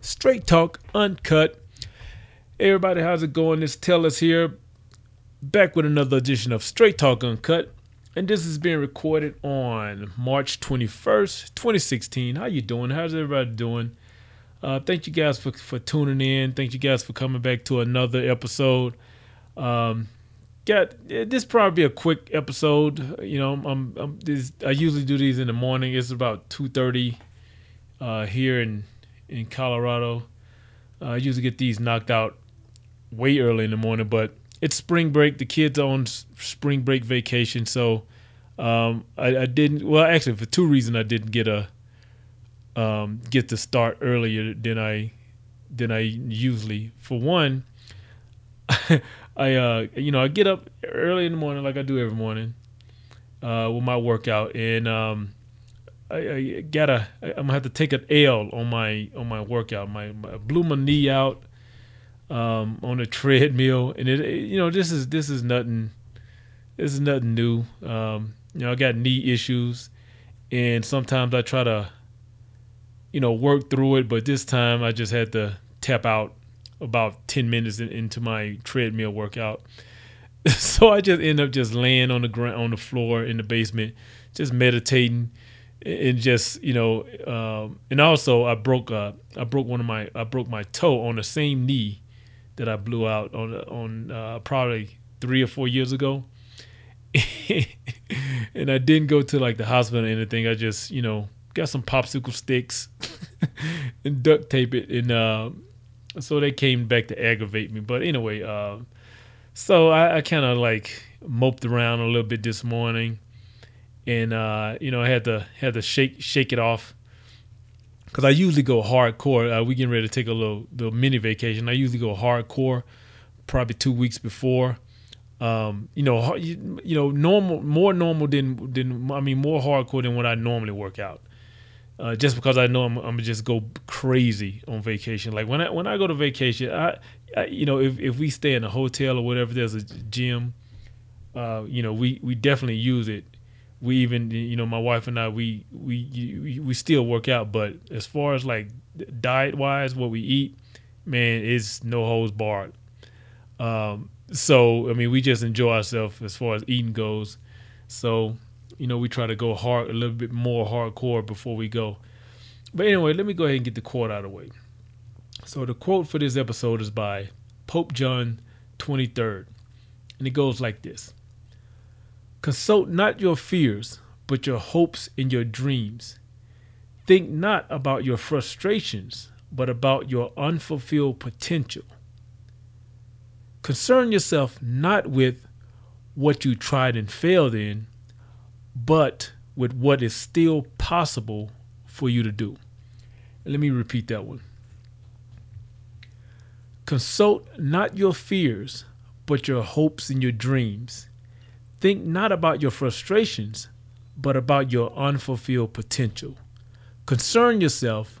Straight Talk Uncut. Hey everybody, how's it going? It's Tellus here, back with another edition of Straight Talk Uncut. And this is being recorded on March 21st, 2016. How you doing? How's everybody doing? Uh, thank you guys for, for tuning in. Thank you guys for coming back to another episode. Um, got this probably a quick episode. You know, I'm, I'm this, I usually do these in the morning. It's about 2:30 uh, here in in Colorado. Uh, I usually get these knocked out way early in the morning, but it's spring break. The kids are on spring break vacation, so um, I, I, didn't. Well, actually, for two reasons, I didn't get a um, get to start earlier than I than I usually. For one, I uh, you know I get up early in the morning like I do every morning uh, with my workout, and um, I, I, gotta I'm gonna have to take an L on my on my workout. My, my blew my knee out um, on a treadmill, and it, it, you know this is this is nothing this is nothing new. Um, you know I got knee issues, and sometimes I try to you know work through it, but this time I just had to tap out about ten minutes in, into my treadmill workout. so I just end up just laying on the ground on the floor in the basement, just meditating and just you know um, and also i broke uh i broke one of my i broke my toe on the same knee that i blew out on on uh, probably three or four years ago. And i didn't go to like the hospital or anything. I just you know got some popsicle sticks and duct tape it. And uh, so they came back to aggravate me. But anyway uh, so i, I kind of like moped around a little bit this morning and uh, you know I had to had to shake shake it off because I usually go hardcore. Uh, we getting ready to take a little little mini vacation. I usually go hardcore, probably two weeks before. Um, you know, you, you, know, normal, more normal than than I mean, more hardcore than what I normally work out. Uh, just because I know I'm, I'm, gonna just go crazy on vacation. Like when I when I go to vacation, I, I you know if, if we stay in a hotel or whatever, there's a gym. Uh, you know, we we definitely use it we even you know my wife and I we we we still work out, but as far as like diet wise, what we eat, man, is no holds barred. Um, so I mean, we just enjoy ourselves as far as eating goes. So you know, we try to go hard a little bit more hardcore before we go. But anyway, let me go ahead and get the quote out of the way. So the quote for this episode is by Pope John 23rd, and it goes like this. Consult not your fears, but your hopes and your dreams. Think not about your frustrations, but about your unfulfilled potential. Concern yourself not with what you tried and failed in, but with what is still possible for you to do. let me repeat that one. Consult not your fears, but your hopes and your dreams. Think not about your frustrations, but about your unfulfilled potential. Concern yourself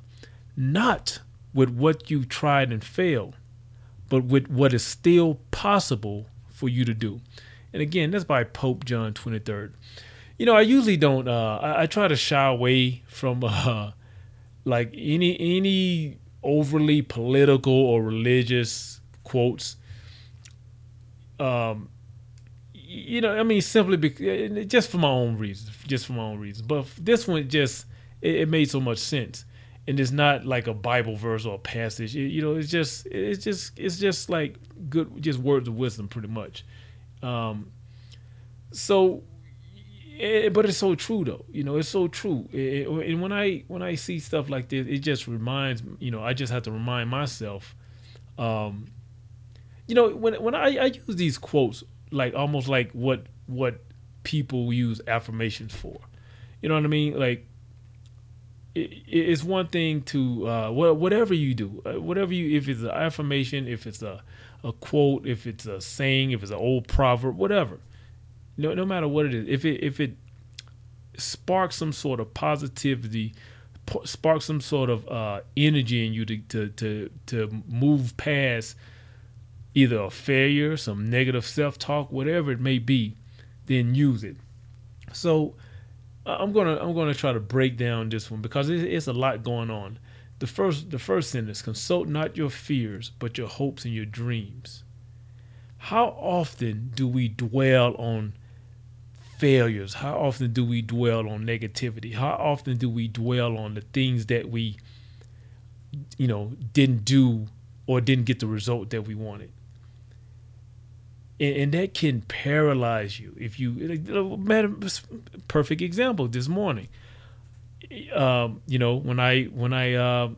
not with what you tried and failed, but with what is still possible for you to do. And again, that's by Pope John 23rd. You know, I usually don't. Uh, I, I, try to shy away from uh, like any any overly political or religious quotes. Um, you know, I mean, simply because, eh, eh, just for my own reasons, just for my own reasons. But this one just it, it, made so much sense, and it's not like a Bible verse or a passage. It, you know, it's just it's just it's just like good, just words of wisdom, pretty much. Um, so, it, but it's so true though. You know, it's so true. and when I when I see stuff like this, it just reminds you know I just have to remind myself. Um, you know, when when I, I use these quotes like almost like what what people use affirmations for. You know what I mean? Like it, it's one thing to uh, whatever you do, uh, whatever you if it's an affirmation, if it's a a quote, if it's a saying, if it's an old proverb, whatever. No, no matter what it is, if it if it sparks some sort of positivity, sparks some sort of uh, energy in you to to to to move past either a failure, some negative self talk, whatever it may be, then use it. So I'm gonna I'm gonna try to break down this one because it's a lot going on. the first the first sentence consult not your fears but your hopes and your dreams how often do we dwell on failures how often do we dwell on negativity how often do we dwell on the things that we you know didn't do or didn't get the result that we wanted and, and that can paralyze you if you perfect example this morning um, you know, when I when I uh,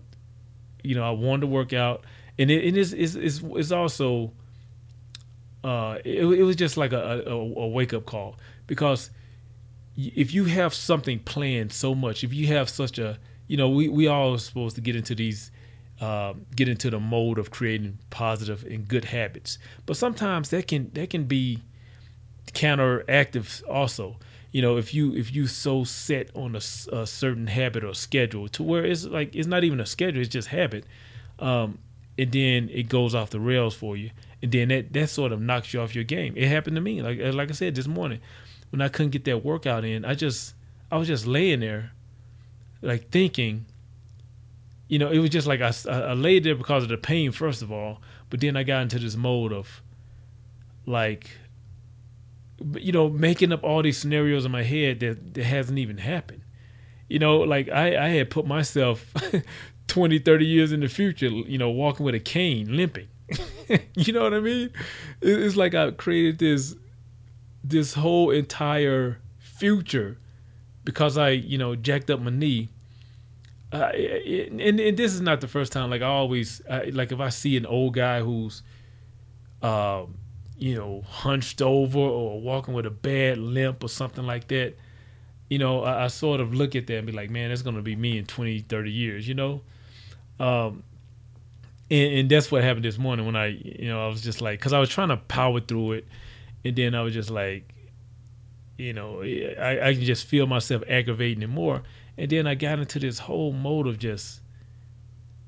you know I wanted to work out, and it, it is is is is also uh, it, it was just like a, a, a wake up call because if you have something planned so much, if you have such a you know we we all are supposed to get into these uh, get into the mode of creating positive and good habits, but sometimes that can that can be counteractive also. You know if you if you so set on a, a, certain habit or schedule to where it's like it's not even a schedule it's just habit um, and then it goes off the rails for you and then that that sort of knocks you off your game. It happened to me like like i said this morning when i couldn't get that workout in i just i was just laying there like thinking you know it was just like i, I laid there because of the pain first of all but then i got into this mode of like you know, making up all these scenarios in my head that, that hasn't even happened. You know, like I, I had put myself 20, 30 years in the future, you know, walking with a cane, limping. you know what I mean? It's like I created this this whole entire future because I, you know, jacked up my knee. Uh, and, and this is not the first time. Like I always, I, like if I see an old guy who's, um, you know, hunched over or walking with a bad limp or something like that, you know, I, I sort of look at that and be like, man, that's to be me in 20, 30 years, you know? Um, and, and, that's what happened this morning when I, you know, I was just like, because I was trying to power through it. And then I was just like, you know, I, I can just feel myself aggravating it more. And then I got into this whole mode of just,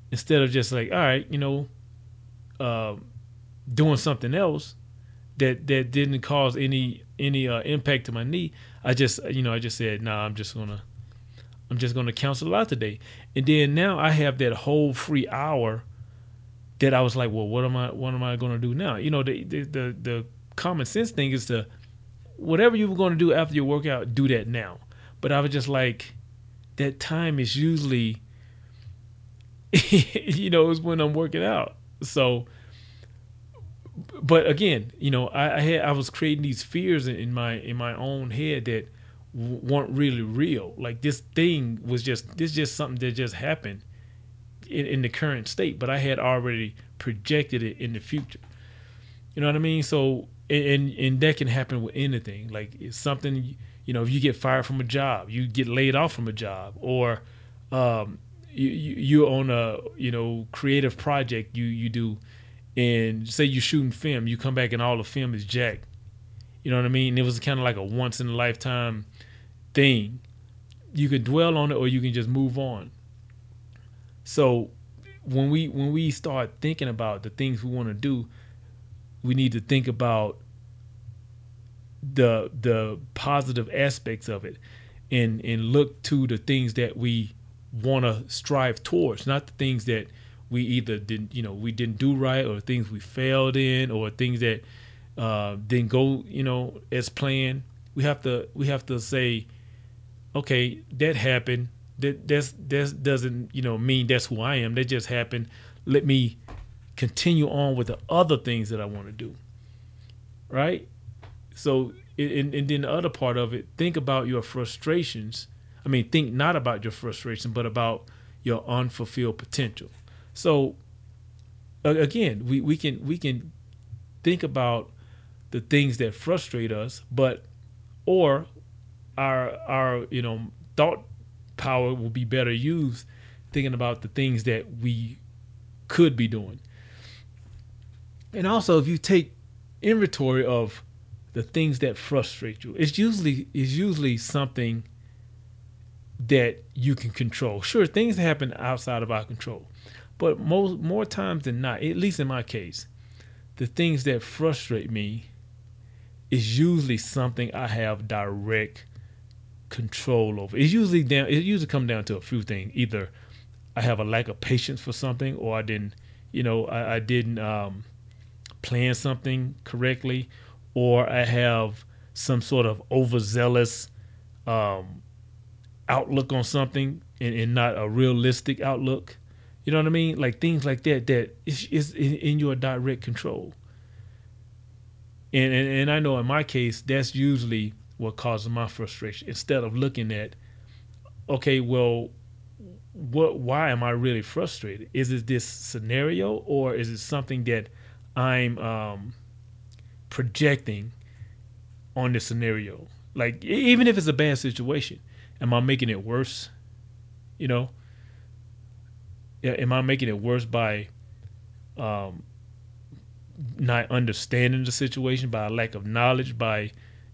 instead of just like, all right, you know, uh, doing something else, that that didn't cause any any uh, impact to my knee. I just you know I just said nah I'm just gonna I'm just gonna cancel out today. And then now I have that whole free hour that I was like, well, what am I what am I gonna do now? You know the the the, the common sense thing is to whatever you were gonna do after your workout, do that now. But I was just like, that time is usually you know is when I'm working out. So but again, you know, I, I, had I was creating these fears in my in my own head that w- weren't really real. Like this thing was just this just something that just happened in, in the current state, but I had already projected it in the future. You know what I mean? So and and that can happen with anything. Like it's something you know, if you get fired from a job, you get laid off from a job, or um, you, you you're a you know creative project you you do and say you're shooting film, you come back and all the film is jacked. You know what I mean? It was kind of like a once in a lifetime thing. You can dwell on it or you can just move on. So when we when we start thinking about the things we want to do, we need to think about the the positive aspects of it and and look to the things that we want to strive towards, not the things that we either didn't you know we didn't do right or things we failed in or things that uh, didn't go you know as planned. We have to we have to say okay that happened. That that's that doesn't you know mean that's who i am. That just happened. Let me continue on with the other things that i want to do. Right so and, and then the other part of it think about your frustrations i mean think not about your frustration but about your unfulfilled potential so again, we, we can we can think about the things that frustrate us, but or our our you know thought power will be better used thinking about the things that we could be doing. And also if you take inventory of the things that frustrate you, it's usually it's usually something that you can control. Sure, things happen outside of our control. But most more times than not, at least in my case, the things that frustrate me is usually something I have direct control over. It's usually down. It usually come down to a few things. Either I have a lack of patience for something, or I didn't, you know, I, I didn't um, plan something correctly, or I have some sort of overzealous um, outlook on something and, and, not a realistic outlook. You know what I mean? Like things like that that is, is in, in, your direct control. And, and and I know in my case that's usually what causes my frustration. Instead of looking at, okay, well, what why am I really frustrated? Is it this scenario or is it something that I'm um, projecting on the scenario? Like even if it's a bad situation, am I making it worse? You know, am I making it worse by um, not understanding the situation, by a lack of knowledge, by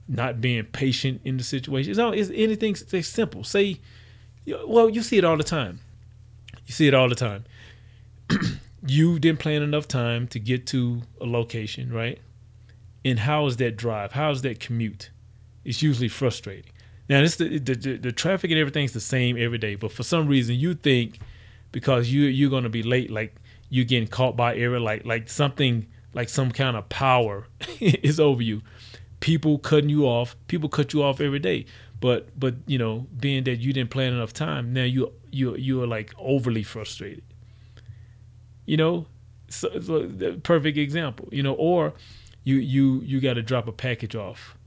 not being patient in the situation? It's anything. Simple. Say well, you see it all the time. You see it all the time. you didn't plan enough time to get to a location, right? And how is that drive? How is that commute? It's usually frustrating. Now, this the, the, the, the traffic and everything's the same every day, but for some reason you think because you you're gonna be late, like you're getting caught by error, like like something like some kind of power is over you. People cutting you off. People cut you off every day. But but you know, being that you didn't plan enough time, now you you you are like overly frustrated. You know, so, so perfect example. You know, or you you you got to drop a package off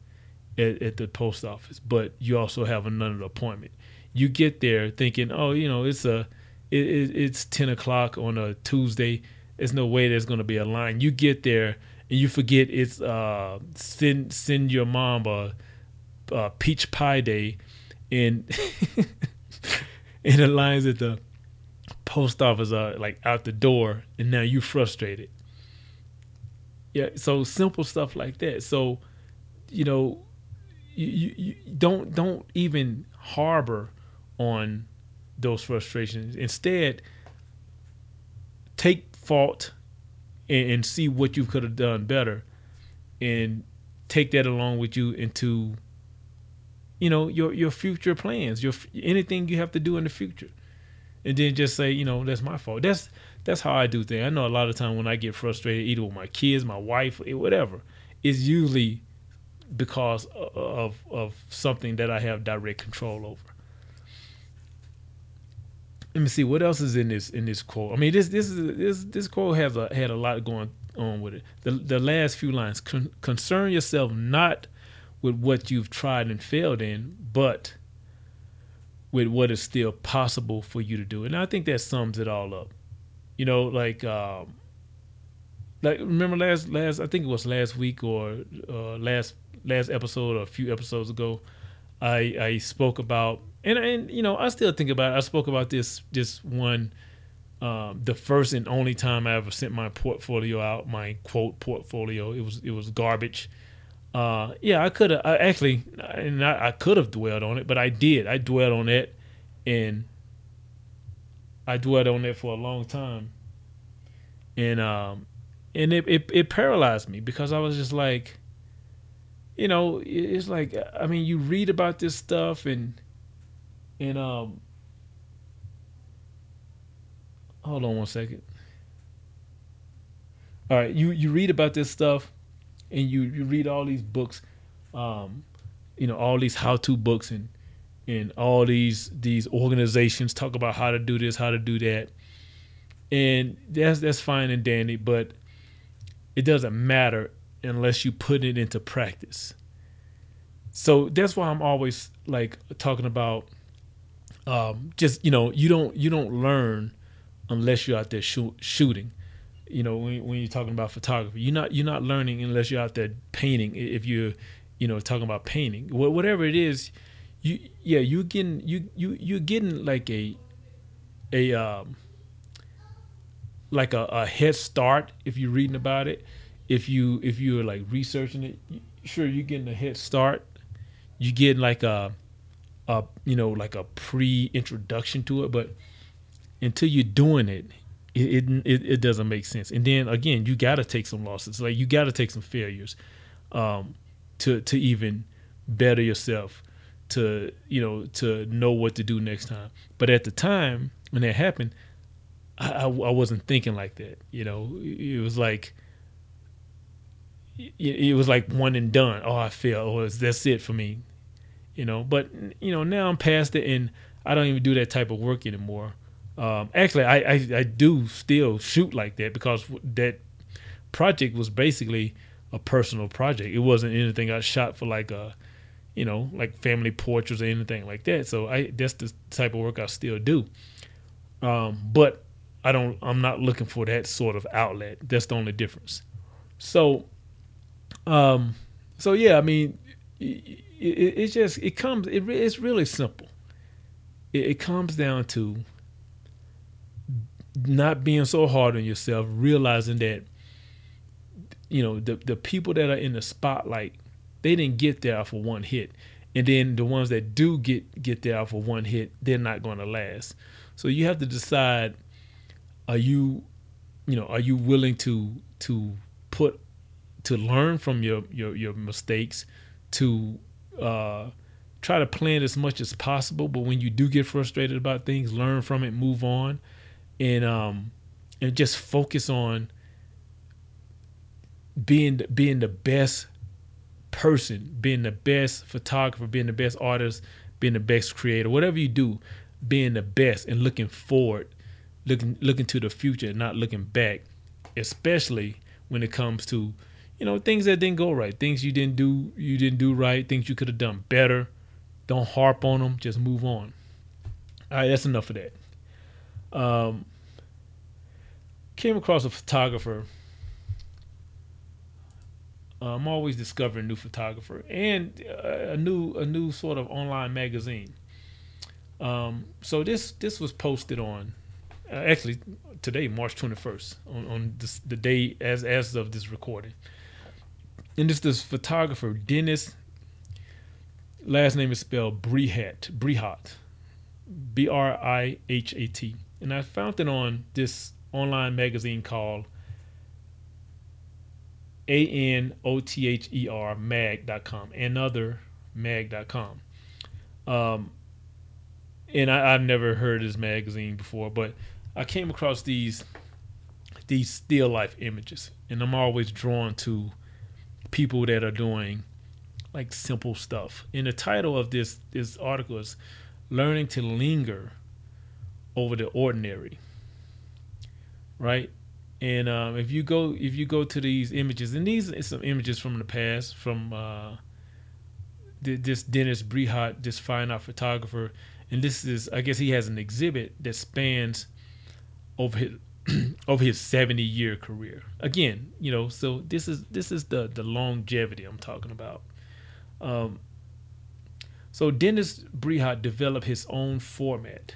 at, at, the post office, but you also have another appointment. You get there thinking, oh, you know, it's a it, it, it's ten o'clock on a Tuesday. There's no way there's going to be a line. You get there and you forget it's uh send send your mom a uh, peach pie day, and and the lines at the post office are like out the door, and now you're frustrated. Yeah, so simple stuff like that. So, you know, you, you, you don't don't even harbor on those frustrations. Instead, take fault and, and see what you could have done better, and take that along with you into you know your your future plans, your anything you have to do in the future, and then just say you know that's my fault. That's that's how I do things. I know a lot of time when I get frustrated, either with my kids, my wife, eh, whatever, it's usually because of of something that I have direct control over. Let me see what else is in this in this quote. I mean, this this is this this quote has a had a lot going on with it. The the last few lines: Con- concern yourself not with what you've tried and failed in, but with what is still possible for you to do. And I think that sums it all up. You know, like um, like remember last last I think it was last week or uh, last last episode or a few episodes ago, I I spoke about and and you know I still think about it. I spoke about this this one. Um, the first and only time I ever sent my portfolio out, my quote portfolio, it was it was garbage uh, yeah, I could have actually, and I, I could have dwelled on it, but I did. I dwelled on it, and I dwelled on it for a long time, and um, and it, it it paralyzed me because I was just like, you know, it's like I mean, you read about this stuff and and um, hold on one second. All right, you you read about this stuff and you you read all these books, um, you know, all these how to books and and all these these organizations talk about how to do this, how to do that, and that's that's fine and dandy, but it doesn't matter unless you put it into practice. So that's why I'm always like talking about um, just you know you don't you don't learn unless you're out there shoot, shooting. You know when, when you're talking about photography you're not you're not learning unless you're out there painting if you're you know talking about painting. Whatever it is you yeah you getting you you you're getting like a a um like a, a head start if you're reading about it if you if you're like researching it sure you're getting a head start you get like a a you know like a pre introduction to it but until you're doing it it, it it doesn't make sense. And then again, you got to take some losses. Like you got to take some failures um, to to even better yourself. To you know to know what to do next time. But at the time, when that happened, I, I, I wasn't thinking like that. You know, it was like it, was like one and done. Oh, I failed. Oh, that's it for me. You know, but you know now I'm past it, and I don't even do that type of work anymore. Um, actually, I, I I do still shoot like that because that project was basically a personal project. It wasn't anything I shot for like a, you know, like family portraits or anything like that. So I that's the type of work I still do. Um, but I don't. I'm not looking for that sort of outlet. That's the only difference. So, um, so yeah. I mean, it, it, it just it comes. It, it's really simple. It, it comes down to not being so hard on yourself, realizing that you know the the people that are in the spotlight, they didn't get there for one hit, and then the ones that do get get there for one hit, they're not going to last. So you have to decide: are you, you know, are you willing to to put to learn from your your your mistakes, to uh, try to plan as much as possible. But when you do get frustrated about things, learn from it, move on, and um, and just focus on being being the best person, being the best photographer, being the best artist, being the best creator, whatever you do, being the best and looking forward, looking looking to the future, not looking back, especially when it comes to, you know, things that didn't go right, things you didn't do, you didn't do right, things you could have done better. Don't harp on them, just move on. All right, that's enough of that. Um, came across a photographer uh, I'm always discovering new photographer and uh, a new a new sort of online magazine. Um, so this this was posted on uh, actually today, March 21st, on, on this, the day as as of this recording. And this this photographer Denis. Last name is spelled Brihat Brihat, B R I H A T, and I found it on this online magazine called a N O T H E R mag.com, another mag.com. Um, and I, have never heard this magazine before, but I came across these these still life images, and I'm always drawn to people that are doing like simple stuff. And the title of this this article is "Learning to Linger Over the Ordinary." Right? And um, if you go if you go to these images, and these are some images from the past from uh, this Denis Brihat, this fine art photographer, and this is I guess he has an exhibit that spans over his over his 70 year career. Again, you know, so this is this is the the longevity I'm talking about. Um, so Denis Brihat developed his own format,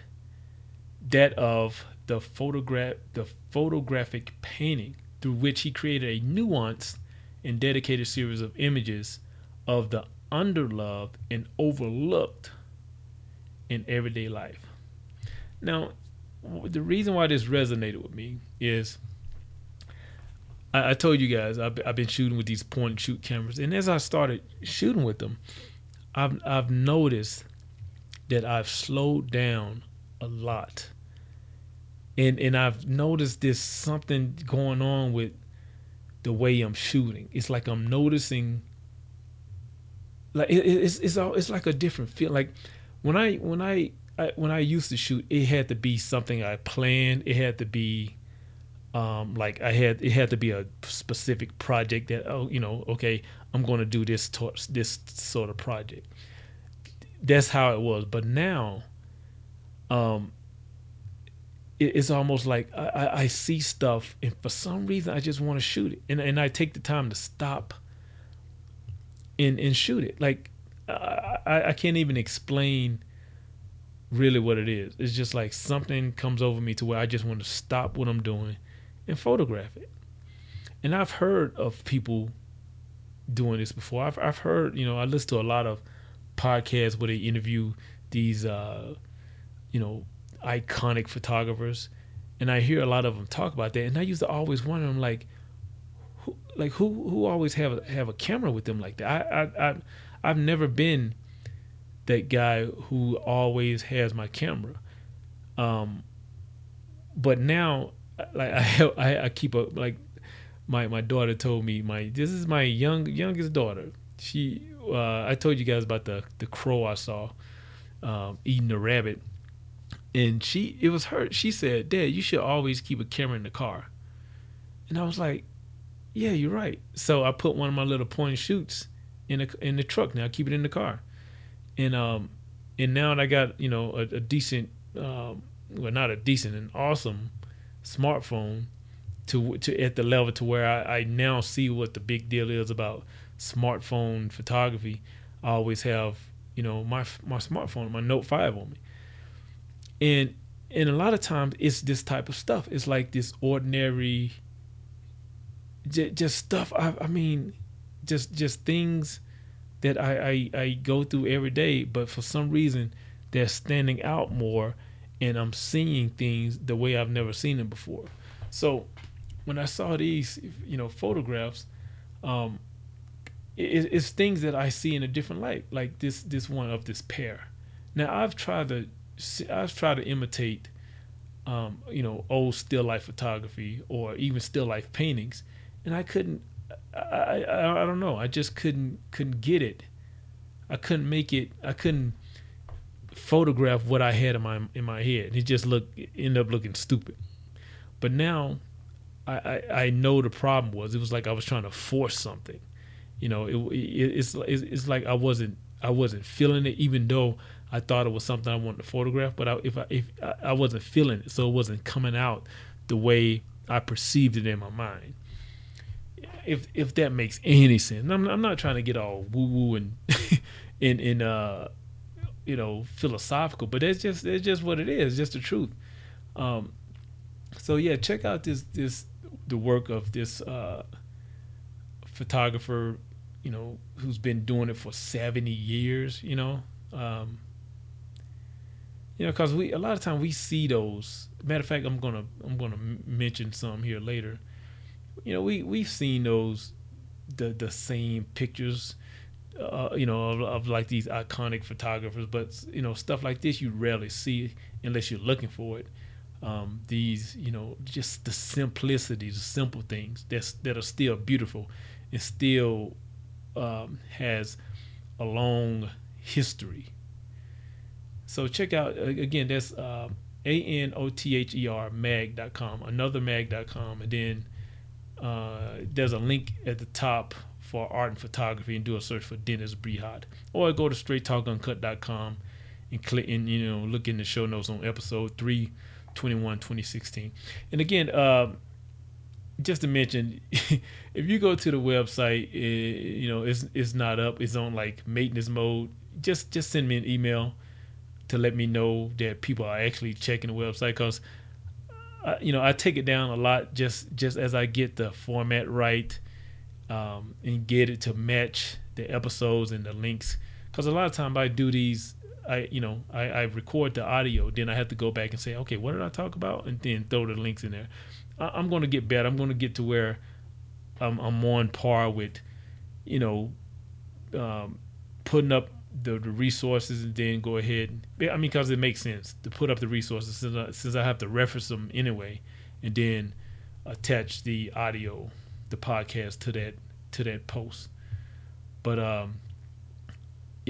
that of the photograph the photographic painting through which he created a nuanced and dedicated series of images of the underloved and overlooked in everyday life. Now, the reason why this resonated with me is I, I told you guys I've, I've, been shooting with these point and shoot cameras, and as I started shooting with them, I've I've noticed that I've slowed down a lot and and I've noticed there's something going on with the way I'm shooting. It's like I'm noticing like it, it's it's all it's like a different feel. Like when I when I, I, when I used to shoot, it had to be something I planned. It had to be um, like I had it had to be a specific project that oh you know okay I'm going to do this this sort of project. That's how it was. But now, um, it's almost like I, I, see stuff and for some reason I just want to shoot it. And, and I take the time to stop and, and shoot it. Like I, I can't even explain really what it is. It's just like something comes over me to where I just want to stop what I'm doing and photograph it. And I've heard of people doing this before. I've, I've heard you know I listen to a lot of podcasts where they interview these uh, you know iconic photographers, and I hear a lot of them talk about that. And I used to always wonder, I'm like, who, like who who always have have a camera with them like that? I I, I I've never been that guy who always has my camera. Um, but now like I I, I keep a like my my daughter told me my this is my young youngest daughter. She uh, I told you guys about the the crow I saw um, eating the rabbit, and she it was her. She said, "Dad, you should always keep a camera in the car." And I was like, "Yeah, you're right." So I put one of my little point shoots in the in the truck. Now I keep it in the car, and um and now that I got you know a, a decent um, well not a decent an awesome smartphone to to at the level to where I, I now see what the big deal is about smartphone photography. I always have you know my my smartphone, my Note Five on me, and and a lot of times it's this type of stuff. It's like this ordinary, just, just stuff. I, I mean, just just things that I, I I go through every day, but for some reason they're standing out more, and I'm seeing things the way I've never seen them before. So when I saw these, you know, photographs, um, it, it's things that I see in a different light, like this this one of this pair. Now I've tried to I've tried to imitate, um, you know, old still life photography or even still life paintings, and I couldn't. I, I I don't know. I just couldn't couldn't get it. I couldn't make it. I couldn't photograph what I had in my in my head. It just looked ended up looking stupid. But now I, I, I know the problem was. It was like I was trying to force something. You know, it, it, it's it's like I wasn't I wasn't feeling it, even though I thought it was something I wanted to photograph. But I, if I if I wasn't feeling it, so it wasn't coming out the way I perceived it in my mind. If if that makes any sense, I'm, I'm not trying to get all woo woo and in in uh you know philosophical, but that's just it's just what it is, just the truth. Um, so yeah, check out this this the work of this uh, photographer, you know, who's been doing it for seventy years. You know, um, you know, because we a lot of time we see those. Matter of fact, I'm gonna I'm gonna mention some here later. You know, we we've seen those the the same pictures. Uh, you know, of, of like these iconic photographers, but you know, stuff like this you rarely see unless you're looking for it um, these, you know, just the simplicity, the simple things that's, that are still beautiful and still um, has a long history. So check out, again, that's uh, A-N-O-T-H-E-R mag.com, another mag.com. And then uh, there's a link at the top for art and photography and do a search for Denis Brihat. Or go to straighttalkuncut.com and click and, you know, look in the show notes on episode three 21 2016 and again uh, just to mention if you go to the website it, you know it's it's not up it's on like maintenance mode just just send me an email to let me know that people are actually checking the website because you know I take it down a lot just just as I get the format right um, and get it to match the episodes and the links because a lot of time I do these I you know I, I record the audio, then I have to go back and say, okay, what did I talk about, and then throw the links in there. I, am going to get better. I'm going to get to where I'm, I'm on par with, you know, um, putting up the, the resources and then go ahead. I mean, because it makes sense to put up the resources since I, since I have to reference them anyway, and then attach the audio, the podcast to that to that post. But um,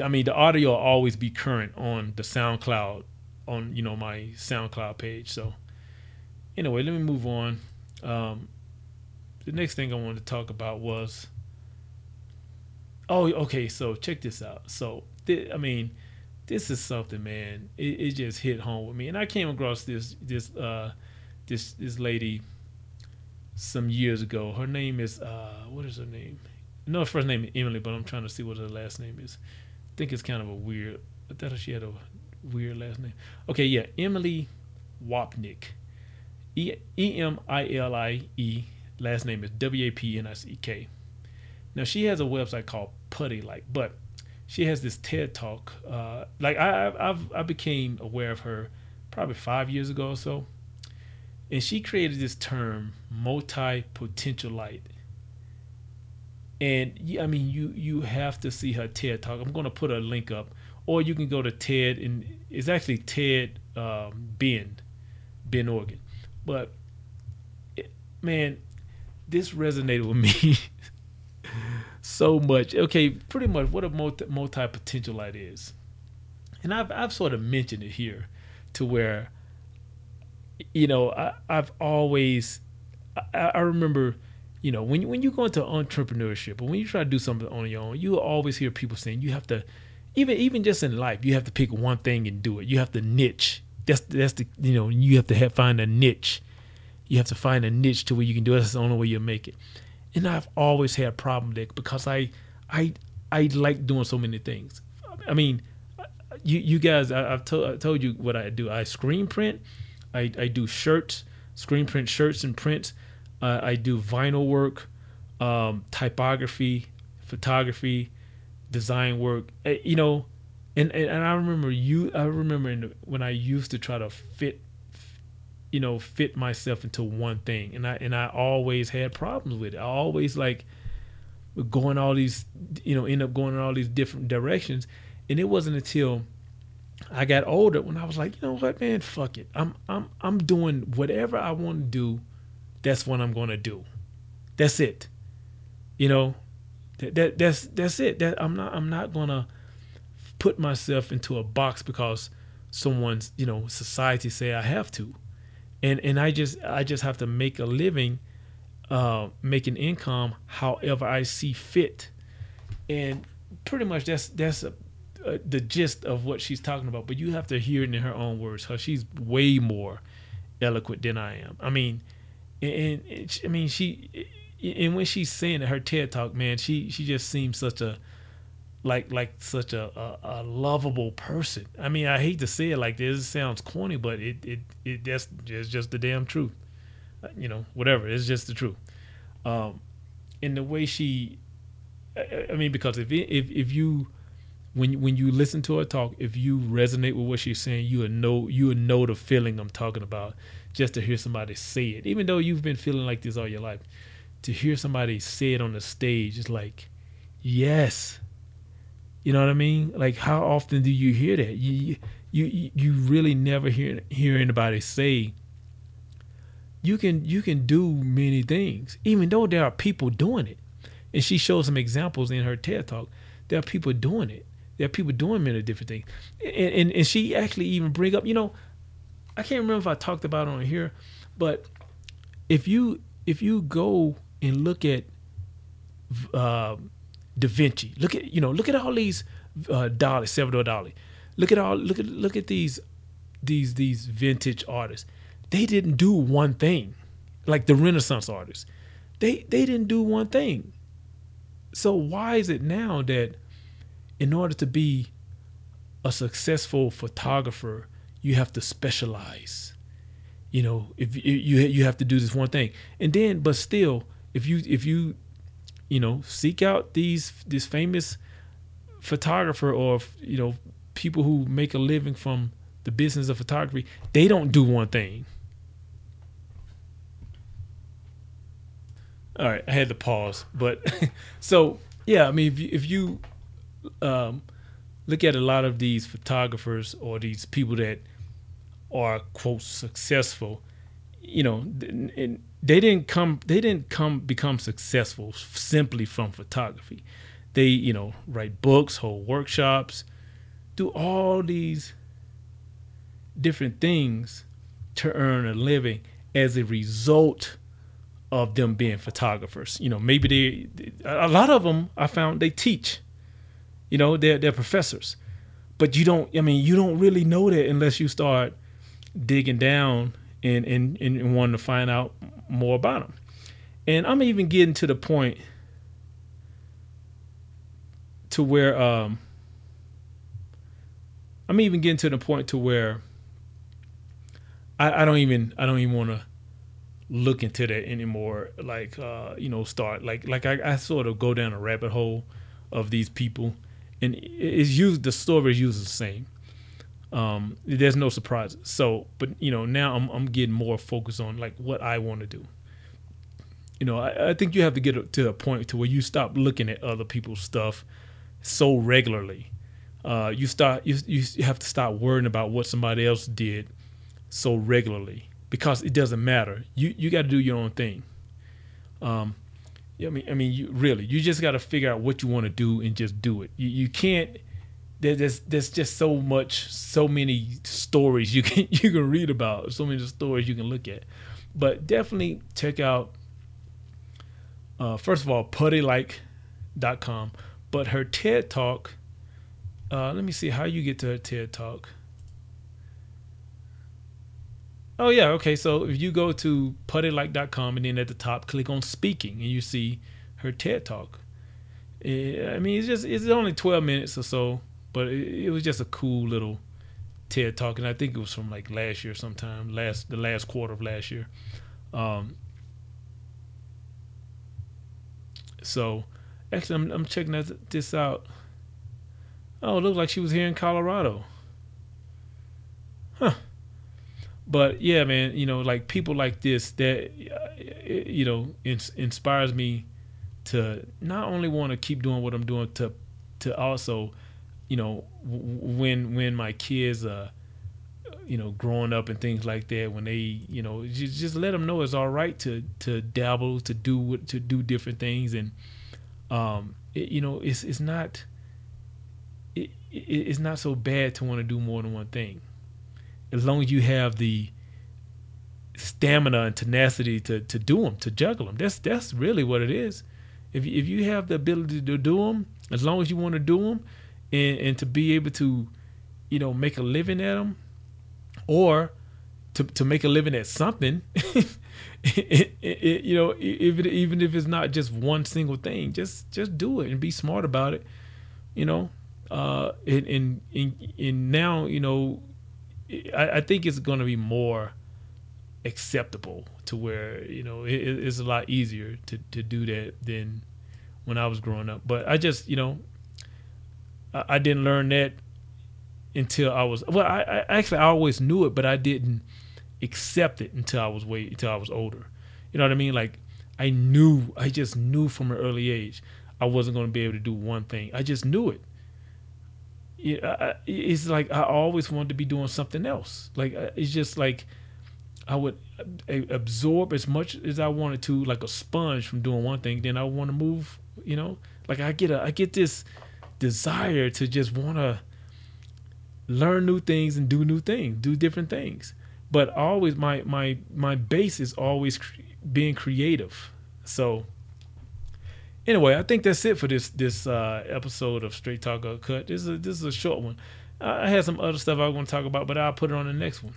I mean, the audio will always be current on the SoundCloud, on you know my SoundCloud page. So anyway, let me move on. Um, the next thing I wanted to talk about was, oh, okay. So check this out. So th- I mean, this is something, man. It, it, just hit home with me, and I came across this this uh, this this lady some years ago. Her name is uh, what is her name? No, her first name is Emilie, but I'm trying to see what her last name is I think it's kind of a weird. I thought she had a weird last name. Okay, yeah, Emilie Wapnick. E M I L I E. Last name is W A P N I C K. Now she has a website called Puttylike, but she has this TED Talk. Uh, like I, I've I became aware of her probably five years ago or so, and she created this term multi potential light and I mean you you have to see her TED talk. I'm going to put a link up, or you can go to TED and it's actually TED um, Bend, Ben Organ. but it, man, this resonated with me so much. Okay, pretty much what a multi, multipotentialite is, and I've I've sort of mentioned it here, to where, you know, I, I've always, I, I remember, you know, when when you go into entrepreneurship or when you try to do something on your own, you always hear people saying you have to, even even just in life, you have to pick one thing and do it. You have to niche. That's that's the you know you have to have, find a niche. You have to find a niche to where you can do it. That's the only way you'll make it and I've always had a problem there because I, I, I like doing so many things. I mean, you you guys, I, have to, I told you what I do. I screen print, I, I do shirts, screen print shirts and prints. Uh, I do vinyl work, um, typography, photography, design work. Uh, you know, and, and, and I remember you. I remember the, when I used to try to fit you know fit myself into one thing. And i and i always had problems with it. I always like going all these you know end up going in all these different directions. And it wasn't until i got older when i was like you know what man fuck it. I'm i'm i'm doing whatever i want to do. That's what i'm to do. That's it. You know that, that that's that's it. That i'm not i'm not to put myself into a box because someone's you know society say i have to and and I just I just have to make a living, uh, make an income however I see fit, and pretty much that's that's a, a, the gist of what she's talking about. But you have to hear it in her own words, because she's way more eloquent than I am. I mean, and, and I mean she, and when she's saying it, her TED talk, man, she she just seems such a like like such a, a, a, lovable person. I mean, I hate to say it like this. It sounds corny, but it it it that's just just the damn truth. Uh, you know, whatever. It's just the truth. Um, in the way she, I, I mean, because if if if you when when you listen to her talk, if you resonate with what she's saying, you would know you would know the feeling I'm talking about. Just to hear somebody say it, even though you've been feeling like this all your life, to hear somebody say it on the stage is like, yes, you know what I mean? Like how often do you hear that? You you you really never hear hear anybody say you can you can do many things, even though there are people doing it. And she shows some examples in her TED talk. There are people doing it. There are people doing many different things. And and, and she actually even bring up, you know, I can't remember if I talked about it on here, but if you if you go and look at uh, Da Vinci. Look at you know look at all these uh, Dali, Salvador Dali. Look at all look at look at these these these vintage artists. They didn't do one thing, like the Renaissance artists. They they didn't do one thing. So why is it now that in order to be a successful photographer, you have to specialize? You know, if you you have to do this one thing, and then but still, if you if you you know, seek out these this famous photographer or you know people who make a living from the business of photography. They don't do one thing. All right, I had to pause, but so yeah, I mean, if you, if you um, look at a lot of these photographers or these people that are quote successful, you know, they didn't come they didn't come become successful simply from photography. They, you know, write books, hold workshops, do all these different things to earn a living as a result of them being photographers. You know, maybe they a lot of them I found they teach. You know, they're they're professors. But you don't I mean, you don't really know that unless you start digging down and and, and wanting to find out more about them. And I'm even getting to the point to where um, I'm even getting to the point to where I, I don't even I don't even want to look into that anymore. Like uh, you know, start like like I, I sort of go down a rabbit hole of these people, and it's used the story is used the same. Um, there's no surprises. So, but you know, now I'm I'm getting more focused on like what I want to do. You know, I, I think you have to get to a point to where you stop looking at other people's stuff so regularly. Uh, you start you you have to stop worrying about what somebody else did so regularly. because it doesn't matter. You you got to do your own thing. Um, I mean, I mean, you really, you just got to figure out what you want to do and just do it. You, you can't. There's there's just so much, so many stories you can you can read about, so many stories you can look at. But definitely check out. Uh, first of all, puttylike.com, but her TED talk. Uh, let me see how you get to her TED talk. Oh yeah, okay. So if you go to puttylike.com and then at the top click on speaking and you see her TED talk. Eh, I mean, it's just it's only 12 minutes or so, but it, it was just a cool little TED talk, and I think it was from like last year sometime, last the last quarter of last year. Um, so actually, I'm, I'm checking this out. Oh, it looked like she was here in Colorado. Huh but yeah, man, you know, like people like this that you know ins- inspires me to not only want to keep doing what I'm doing to to also, you know, when when my kids uh you know growing up and things like that when they you know just, just let them know it's all right to to dabble to do to do different things and um it, you know it's it's not it, it, it's not so bad to want to do more than one thing as long as you have the stamina and tenacity to to do them, to juggle them. That's that's really what it is. If if you have the ability to do them, as long as you want to do them, and and to be able to, you know, make a living at them, or to to make a living at something, it, it, you know, even even if it's not just one single thing, just just do it and be smart about it. You know, uh, and and and, and now you know I, I think it's going to be more acceptable to where you know it, it's a lot easier to, to do that than when I was growing up. But I just you know I, didn't learn that until I was well. I, I, actually I always knew it, but I didn't accept it until I was way until I was older. You know what I mean? Like I knew I just knew from an early age I wasn't going to be able to do one thing. I just knew it it's like I always wanted to be doing something else. Like uh, it's just like I would absorb as much as I wanted to, like a sponge from doing one thing. Then I want to move. You know, like I get a I get this desire to just want to learn new things and do new things, do different things. But always my my my base is always cre- being creative. So anyway, I think that's it for this this uh, episode of Straight Talk Uncut. This is a, this is a short one. I had some other stuff I want to talk about, but I'll put it on the next one.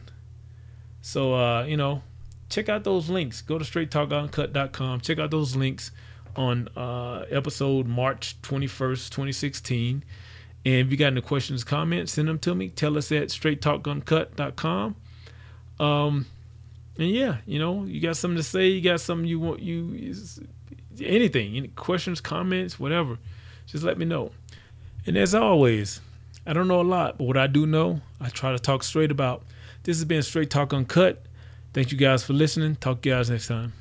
So uh, you know, check out those links. Go to straighttalkuncut.com. Check out those links on uh, episode March 21st, 2016. And if you got any questions, comments, send them to me. Tell us at straighttalkuncut.com. Um, and yeah, you know, you got something to say, you got something you want you anything, any questions, comments, whatever, just let me know. And as always, I don't know a lot, but what I do know, I try to talk straight about. This has been Straight Talk Uncut. Thank you guys for listening. Talk to you guys next time.